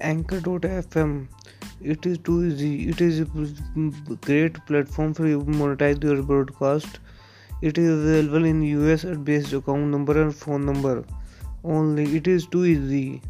anchor.fm it is too easy. It is a great platform for you monetize your broadcast. It is available in us at based account number and phone number. Only it is too easy.